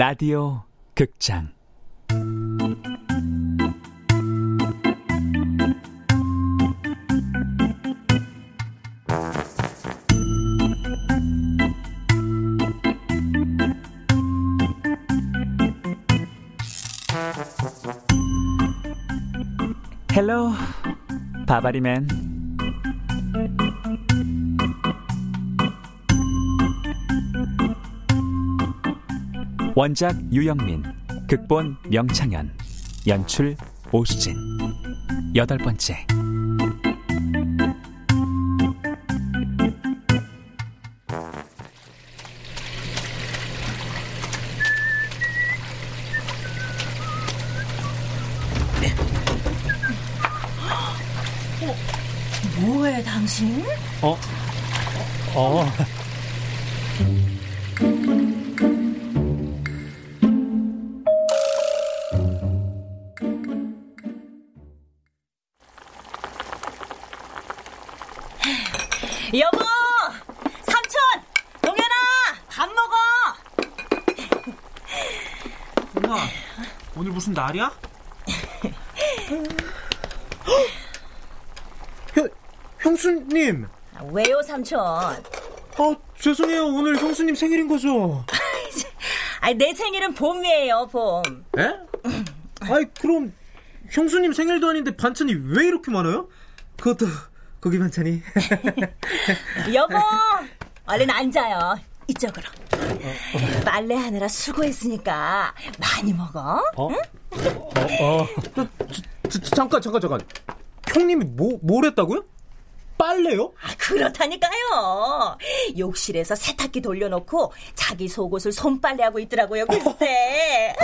라디오 극장. 헬로 바바리맨 원작 유영민 극본 명창현 연출 오수진. 여덟 번째 여보! 삼촌! 동현아! 밥 먹어! 엄마, 오늘 무슨 날이야? 형, 형수님! 왜요 삼촌? 아, 죄송해요. 오늘 형수님 생일인 거죠? 아니 내 생일은 봄이에요 봄. 에? 아이, 그럼 형수님 생일도 아닌데 반찬이 왜 이렇게 많아요? 그것도 고기 반찬이. 여보! 얼른 앉아요. 이쪽으로. 빨래하느라 수고했으니까 많이 먹어. 어? 어, 어. 저, 저, 잠깐, 잠깐, 잠깐. 형님이 뭐, 뭘 했다고요? 빨래요? 아, 그렇다니까요. 욕실에서 세탁기 돌려놓고 자기 속옷을 손빨래하고 있더라고요, 글쎄.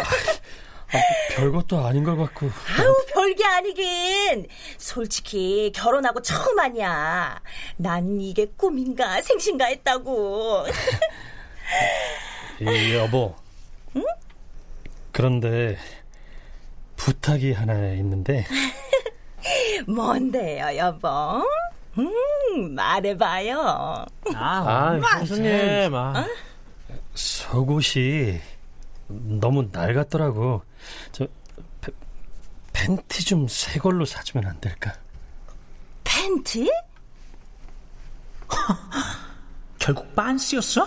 아, 별것도 아닌 것 같고. 아우, 별게 아니긴. 솔직히 결혼하고 처음 아니야. 난 이게 꿈인가 생신가 했다고. 이, 여보. 응? 그런데 부탁이 하나 있는데. 뭔데요, 여보? 음, 말해봐요. 아, 아 형수님. 아. 속옷이 너무 낡았더라고. 저 팬, 팬티 좀 새 걸로 사주면 안 될까? 팬티? 결국 빤스였어?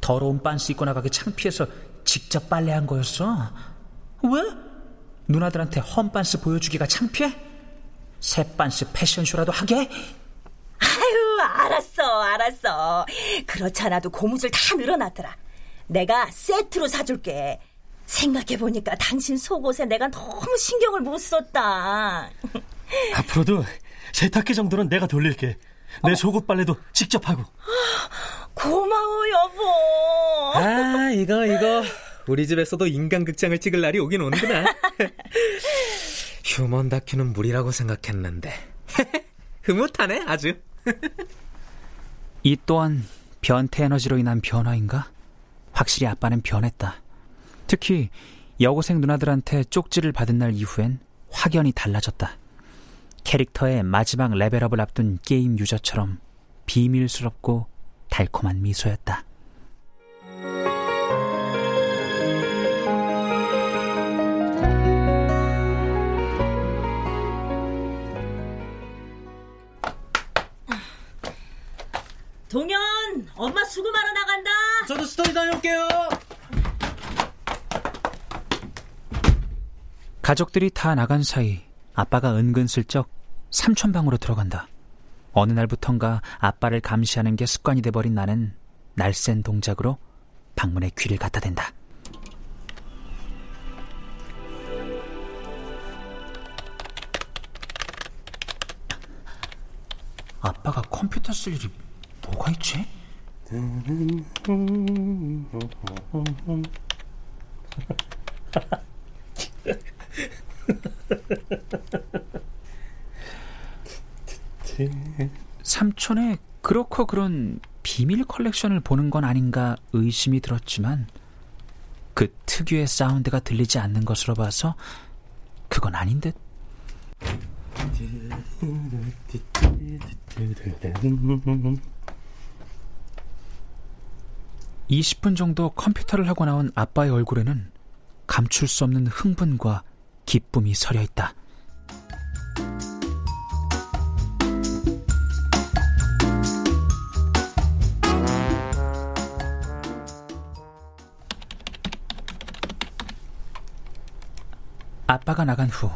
더러운 빤스 입고 나가기 창피해서 직접 빨래한 거였어? 왜? 누나들한테 헌 빤스 보여주기가 창피해? 새 빤스 패션쇼라도 하게? 아유, 알았어, 알았어. 그렇잖아도 고무줄 다 늘어났더라. 내가 세트로 사줄게. 생각해보니까 당신 속옷에 내가 너무 신경을 못 썼다. 앞으로도 세탁기 정도는 내가 돌릴게. 내 속옷 빨래도 직접 하고. 고마워, 여보. 아, 이거, 이거. 우리 집에서도 인간극장을 찍을 날이 오긴 오는구나. 휴먼 다큐는 무리라고 생각했는데. 흐뭇하네, 아주. 이 또한 변태 에너지로 인한 변화인가? 확실히 아빠는 변했다. 특히 여고생 누나들한테 쪽지를 받은 날 이후엔 확연히 달라졌다. 캐릭터의 마지막 레벨업을 앞둔 게임 유저처럼 비밀스럽고 달콤한 미소였다. 동현, 엄마 수금하러 나간다. 저도 스터디 다녀올게요. 가족들이 다 나간 사이 아빠가 은근슬쩍 삼촌 방으로 들어간다. 어느 날부턴가 아빠를 감시하는 게 습관이 돼버린 나는 날쌘 동작으로 방문에 귀를 갖다 댄다. 아빠가 컴퓨터 쓸 일이 뭐가 있지? 삼촌의 그렇고 그런 비밀 컬렉션을 보는 건 아닌가 의심이 들었지만 그 특유의 사운드가 들리지 않는 것으로 봐서 그건 아닌 듯. 20분 정도 컴퓨터를 하고 나온 아빠의 얼굴에는 감출 수 없는 흥분과 기쁨이 서려 있다. 아빠가 나간 후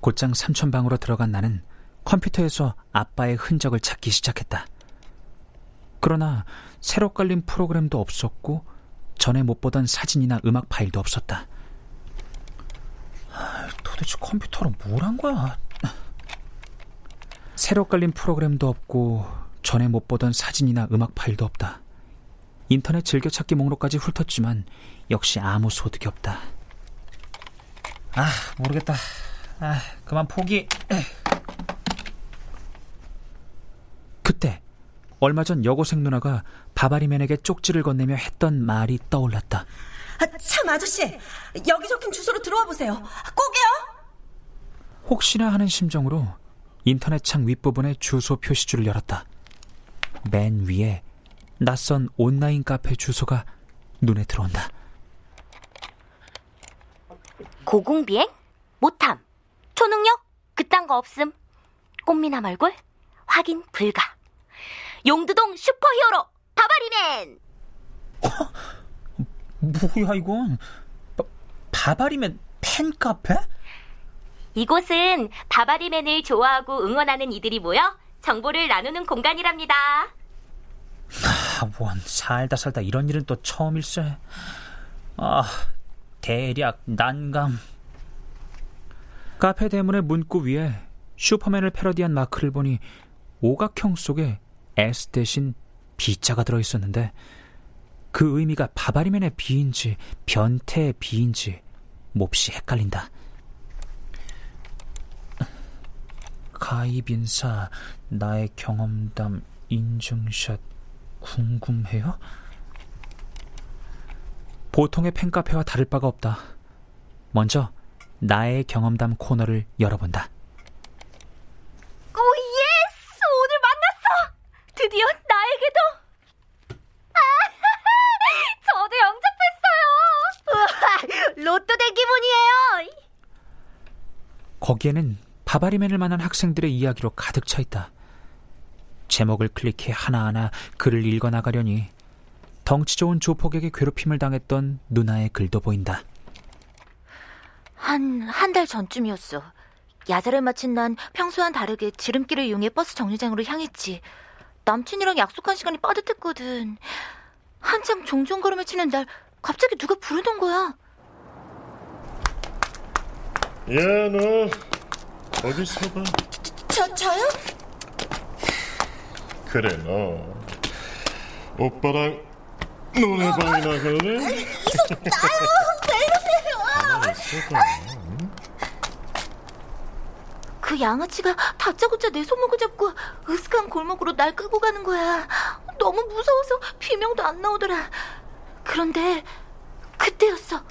곧장 삼촌 방으로 들어간 나는 컴퓨터에서 아빠의 흔적을 찾기 시작했다. 그러나 새로 깔린 프로그램도 없었고 전에 못 보던 사진이나 음악 파일도 없었다. 도대체 컴퓨터로 뭘 한 거야? 새로 깔린 프로그램도 없고 전에 못 보던 사진이나 음악 파일도 없다. 인터넷 즐겨찾기 목록까지 훑었지만 역시 아무 소득이 없다. 아, 모르겠다. 아, 그만 포기. 그때 얼마 전 여고생 누나가 바바리맨에게 쪽지를 건네며 했던 말이 떠올랐다. 아, 참 아저씨 여기 적힌 주소로 들어와 보세요. 꼭이요. 혹시나 하는 심정으로 인터넷 창 윗부분에 주소 표시줄을 열었다. 맨 위에 낯선 온라인 카페 주소가 눈에 들어온다. 고공비행? 못함. 초능력? 그딴 거 없음. 꽃미남 얼굴? 확인 불가. 용두동 슈퍼히어로 바바리맨! 뭐야 이건? 바, 바바리맨 팬카페? 이곳은 바바리맨을 좋아하고 응원하는 이들이 모여 정보를 나누는 공간이랍니다. 아, 원 살다 살다 이런 일은 또 처음일세. 아, 대략 난감. 카페 대문의 문구 위에 슈퍼맨을 패러디한 마크를 보니 오각형 속에 S 대신 B자가 들어있었는데 그 의미가 바바리맨의 B인지 변태의 B인지 몹시 헷갈린다. 가입 인사, 나의 경험담, 인증샷, 궁금해요? 보통의 팬카페와 다를 바가 없다. 먼저 나의 경험담 코너를 열어본다. 오 yes! 오늘 만났어! 드디어 나에게도! 아, 저도 영접했어요! 로또 된 기분이에요! 거기에는 바바리맨을 만난 학생들의 이야기로 가득 차 있다. 제목을 클릭해 하나하나 글을 읽어 나가려니 덩치 좋은 조폭에게 괴롭힘을 당했던 누나의 글도 보인다. 한, 한 달 전쯤이었어. 야자를 마친 난 평소와는 다르게 지름길을 이용해 버스 정류장으로 향했지. 남친이랑 약속한 시간이 빠듯했거든. 한참 종종 걸음을 치는 날 갑자기 누가 부르는 거야. 야, 너 어디 서봐. 저 저요? 그래, 너 오빠랑 노래방이 나 갈래? 나요. 왜 이러세요? 그 양아치가 다짜고짜 내 손목을 잡고 으슥한 골목으로 날 끌고 가는 거야. 너무 무서워서 비명도 안 나오더라. 그런데 그때였어.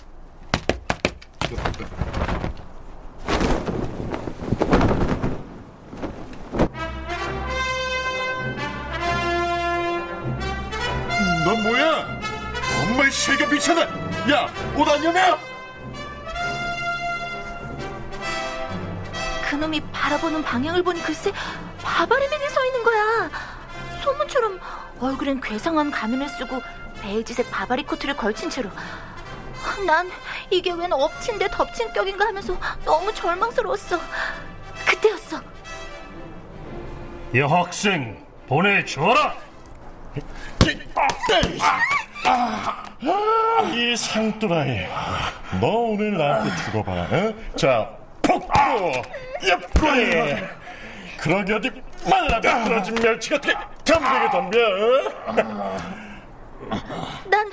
넌 뭐야? 정말 실겨 비차다. 야, 옷 안 여며? 그놈이 바라보는 방향을 보니 글쎄 바바리맨이 서 있는 거야. 소문처럼 얼굴엔 괴상한 가면을 쓰고 베이지색 바바리 코트를 걸친 채로. 난 이게 웬 엎친 데 덮친 격인가 하면서 너무 절망스러웠어. 그때였어. 여학생 보내줘라. 이 상뚜라이. 너 오늘 나한테 죽어봐라. 응? 자, 폭포, 옆구리. 그러게 어디 말라가 떨어진 멸치 같아. 덤비게 덤벼. 응? 난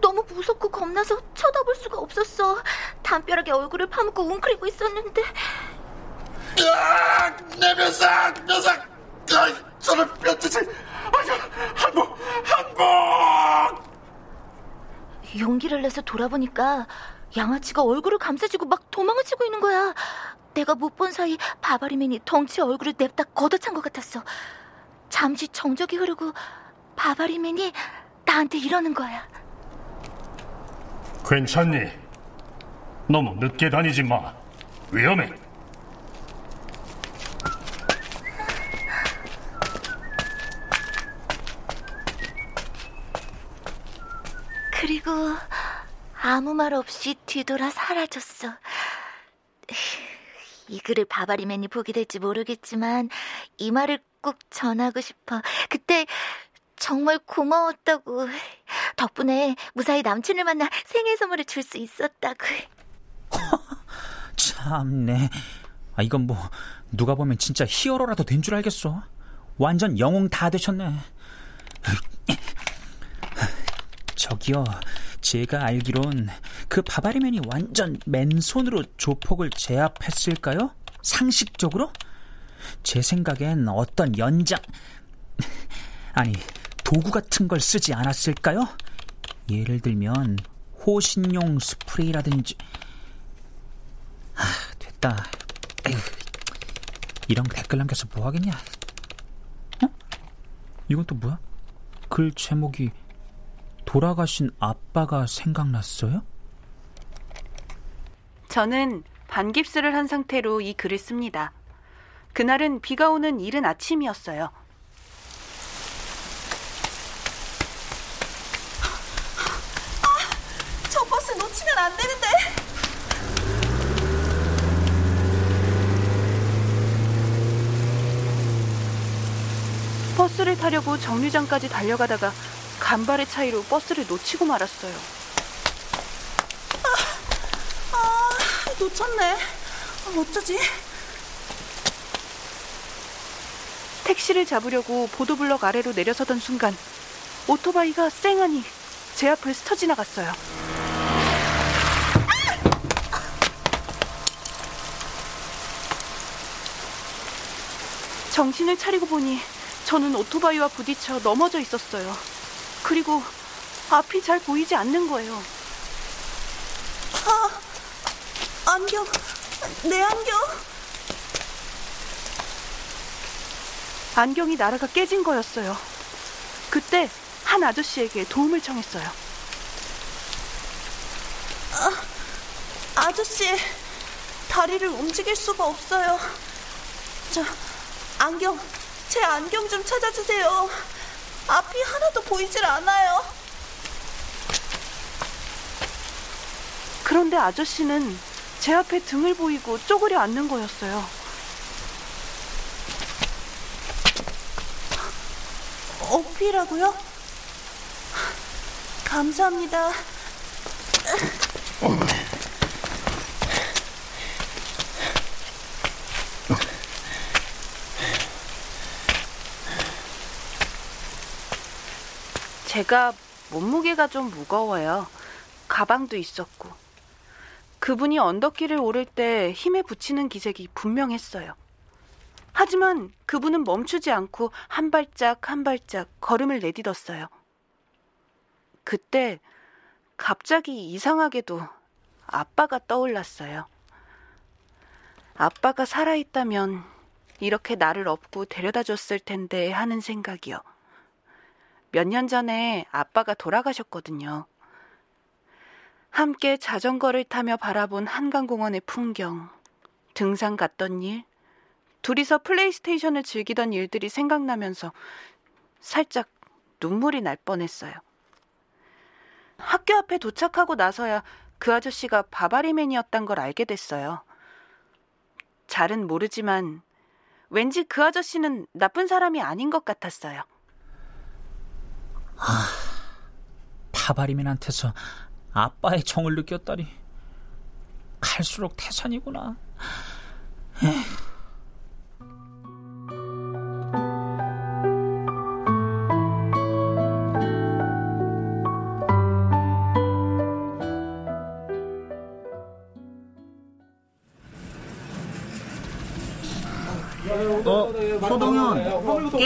너무 무섭고 겁나서 쳐다볼 수가 없었어. 담벼락에 얼굴을 파묻고 웅크리고 있었는데 야, 내 녀석. 아이, 저런 뼈짓을. 한복, 한복. 용기를 내서 돌아보니까 양아치가 얼굴을 감싸주고 막 도망을 치고 있는 거야. 내가 못 본 사이 바바리맨이 덩치 얼굴을 냅다 걷어찬 것 같았어. 잠시 정적이 흐르고 바바리맨이 나한테 이러는 거야. 괜찮니? 너무 늦게 다니지 마. 위험해. 그리고 아무 말 없이 뒤돌아 사라졌어. 이 글을 바바리맨이 보게 될지 모르겠지만 이 말을 꼭 전하고 싶어. 그때 정말 고마웠다고. 덕분에 무사히 남친을 만나 생일 선물을 줄 수 있었다고. 참네. 아, 이건 뭐 누가 보면 진짜 히어로라도 된 줄 알겠어. 완전 영웅 다 되셨네. 저기요, 제가 알기론 그 바바리맨이 완전 맨손으로 조폭을 제압했을까요? 상식적으로? 제 생각엔 어떤 연장, 아니, 도구 같은 걸 쓰지 않았을까요? 예를 들면, 호신용 스프레이라든지, 아, 됐다. 에휴, 이런 댓글 남겨서 뭐 하겠냐? 어? 이건 또 뭐야? 글 제목이 돌아가신 아빠가 생각났어요? 저는 반깁스를 한 상태로 이 글을 씁니다. 그날은 비가 오는 이른 아침이었어요. 저 버스 놓치면 안 되는데. 버스를 타려고 정류장까지 달려가다가 간발의 차이로 버스를 놓치고 말았어요. 아, 놓쳤네. 어쩌지? 택시를 잡으려고 보도블럭 아래로 내려서던 순간 오토바이가 쌩하니 제 앞을 스쳐 지나갔어요. 정신을 차리고 보니 저는 오토바이와 부딪혀 넘어져 있었어요. 그리고 앞이 잘 보이지 않는 거예요. 아, 안경. 내 안경. 안경이 나라가 깨진 거였어요. 그때 한 아저씨에게 도움을 청했어요. 아저씨, 다리를 움직일 수가 없어요. 저, 안경, 제 안경 좀 찾아주세요. 앞이 하나도 보이질 않아요. 그런데 아저씨는 제 앞에 등을 보이고 쪼그려 앉는 거였어요. 어피라고요? 감사합니다. 제가 몸무게가 좀 무거워요. 가방도 있었고. 그분이 언덕길을 오를 때 힘에 붙이는 기색이 분명했어요. 하지만 그분은 멈추지 않고 한 발짝 한 발짝 걸음을 내딛었어요. 그때 갑자기 이상하게도 아빠가 떠올랐어요. 아빠가 살아있다면 이렇게 나를 업고 데려다 줬을 텐데 하는 생각이요. 몇 년 전에 아빠가 돌아가셨거든요. 함께 자전거를 타며 바라본 한강공원의 풍경, 등산 갔던 일, 둘이서 플레이스테이션을 즐기던 일들이 생각나면서 살짝 눈물이 날 뻔했어요. 학교 앞에 도착하고 나서야 그 아저씨가 바바리맨이었단 걸 알게 됐어요. 잘은 모르지만 왠지 그 아저씨는 나쁜 사람이 아닌 것 같았어요. 파바리맨한테서 아빠의 정을 느꼈다니. 갈수록 태산이구나. 에휴.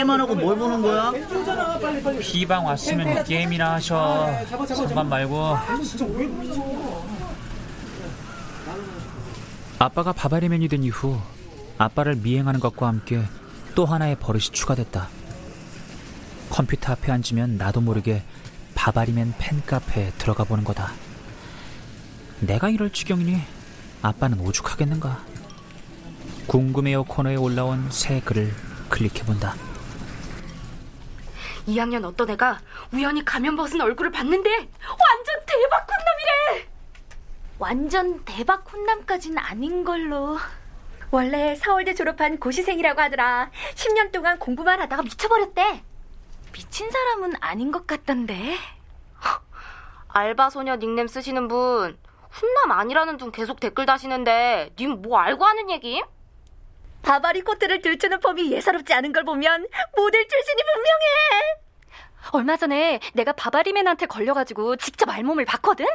게임만 하고 뭘 보는 거야? 비방 왔으면 게임이나 하셔. 상관 말고. 아빠가 바바리맨이 된 이후 아빠를 미행하는 것과 함께 또 하나의 버릇이 추가됐다. 컴퓨터 앞에 앉으면 나도 모르게 바바리맨 팬카페에 들어가 보는 거다. 내가 이럴 지경이니 아빠는 오죽하겠는가. 궁금해요 코너에 올라온 새 글을 클릭해본다. 2학년 어떤 애가 우연히 가면 벗은 얼굴을 봤는데 완전 대박 콘남이래. 완전 대박 콘남까진 아닌 걸로. 원래 서울대 졸업한 고시생이라고 하더라. 10년 동안 공부만 하다가 미쳐버렸대. 미친 사람은 아닌 것 같던데. 알바 소녀 닉네임 쓰시는 분 훈남 아니라는 둥 계속 댓글 다시는데 님 뭐 알고 하는 얘기? 바바리 코트를 들추는 폼이 예사롭지 않은 걸 보면 모델 출신이 분명해. 얼마 전에 내가 바바리맨한테 걸려가지고 직접 알몸을 봤거든?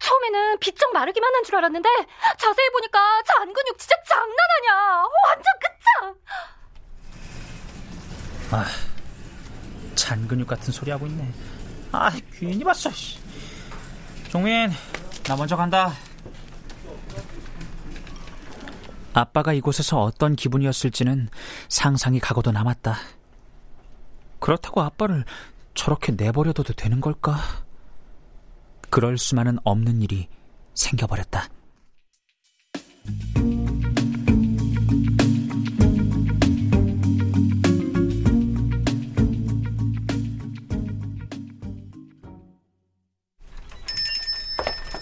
처음에는 비쩍 마르기만 한 줄 알았는데 자세히 보니까 잔 근육 진짜 장난 아니야. 완전 끝장. 아, 잔 근육 같은 소리 하고 있네. 아, 괜히 봤어. 씨. 종민, 나 먼저 간다. 아빠가 이곳에서 어떤 기분이었을지는 상상이 가고도 남았다. 그렇다고 아빠를 저렇게 내버려둬도 되는 걸까? 그럴 수만은 없는 일이 생겨버렸다.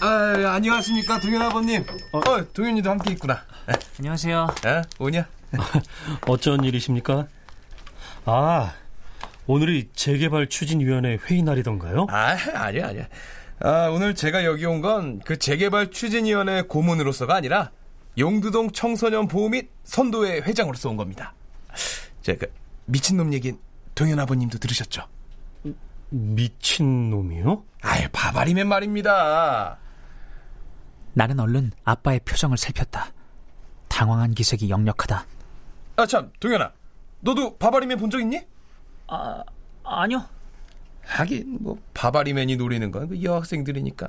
아, 안녕하십니까, 동현 아버님. 어, 동현이도 함께 있구나. 안녕하세요. 에? 오냐? 어쩐 일이십니까? 아, 오늘이 재개발 추진위원회 회의 날이던가요? 아, 아니야, 아니야. 아, 오늘 제가 여기 온 건 그 재개발 추진위원회 고문으로서가 아니라 용두동 청소년 보호 및 선도회 회장으로서 온 겁니다. 제가 그 미친놈 얘긴 동현 아버님도 들으셨죠? 미친놈이요? 아이, 바바리맨 말입니다. 나는 얼른 아빠의 표정을 살폈다. 당황한 기색이 역력하다. 아, 참, 동현아. 너도 바바리맨 본 적 있니? 아, 아니요. 하긴, 뭐, 바바리맨이 노리는 건 그 여학생들이니까.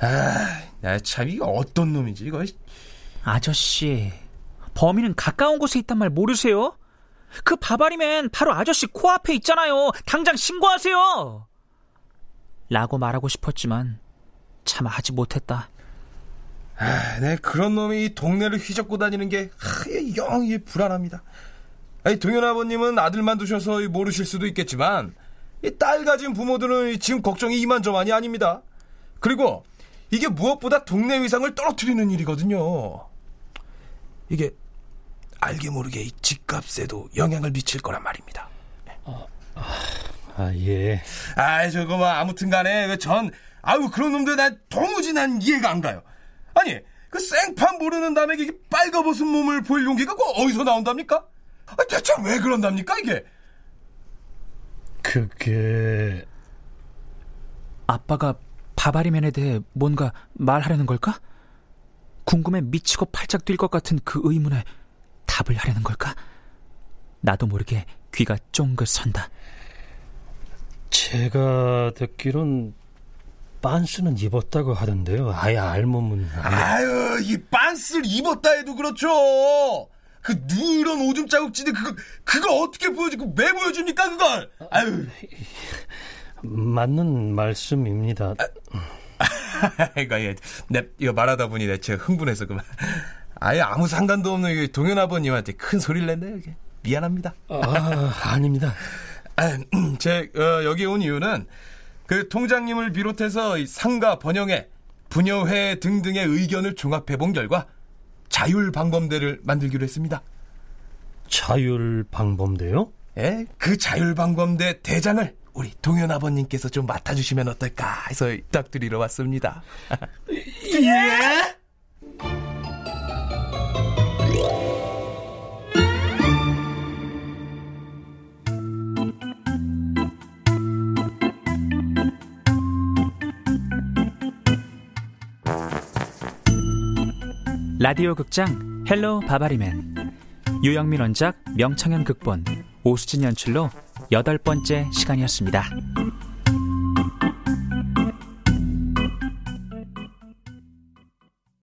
아, 나 참, 이거 어떤 놈이지, 이거. 아저씨, 범인은 가까운 곳에 있단 말 모르세요? 그 바바리맨 바로 아저씨 코앞에 있잖아요. 당장 신고하세요. 라고 말하고 싶었지만 차마 하지 못했다. 아, 네, 그런 놈이 이 동네를 휘젓고 다니는 게, 하, 영, 이 불안합니다. 아니, 동현 아버님은 아들만 두셔서 모르실 수도 있겠지만, 이딸 가진 부모들은 지금 걱정이 이만저만이 아닙니다. 그리고 이게 무엇보다 동네 위상을 떨어뜨리는 일이거든요. 이게 알게 모르게 이 집값에도 영향을 미칠 거란 말입니다. 아, 아 예. 아, 저거 뭐 아무튼 간에 그전 아유 그런 놈들 난 도무지 난 이해가 안 가요. 아니 그 생판 모르는 남에게 빨가벗은 몸을 보일 용기가 그 어디서 나온답니까? 아, 대체 왜 그런답니까 이게? 그게 아빠가 바바리맨에 대해 뭔가 말하려는 걸까? 궁금해 미치고 팔짝 뛸 것 같은 그 의문에 답을 하려는 걸까? 나도 모르게 귀가 쫑긋 선다. 제가 듣기론 빤스는 입었다고 하던데요. 아예 알몸은. 아유, 이 빤스를 입었다 해도 그렇죠. 그 누런 오줌 자국지대 그거 그거 어떻게 보여주고 왜 보여줍니까 그걸? 아유. 맞는 말씀입니다. 이거 예, 내 이거 말하다 보니 내 제가 흥분해서 그만. 아예 아무 상관도 없는 동현 아버님한테 큰 소리를 냈네요. 이게. 미안합니다. 아, 아닙니다. 아, 제 어, 여기 온 이유는 그 통장님을 비롯해서 상가 번영회, 분여회 등등의 의견을 종합해 본 결과 자율 방범대를 만들기로 했습니다. 자율 방범대요? 예, 그 자율 방범대 대장을 우리 동현 아버님께서 좀 맡아주시면 어떨까 해서 딱 드리러 왔습니다. 예? 라디오 극장 헬로 바바리맨 유영민 원작 명창현 극본 오수진 연출로 여덟 번째 시간이었습니다.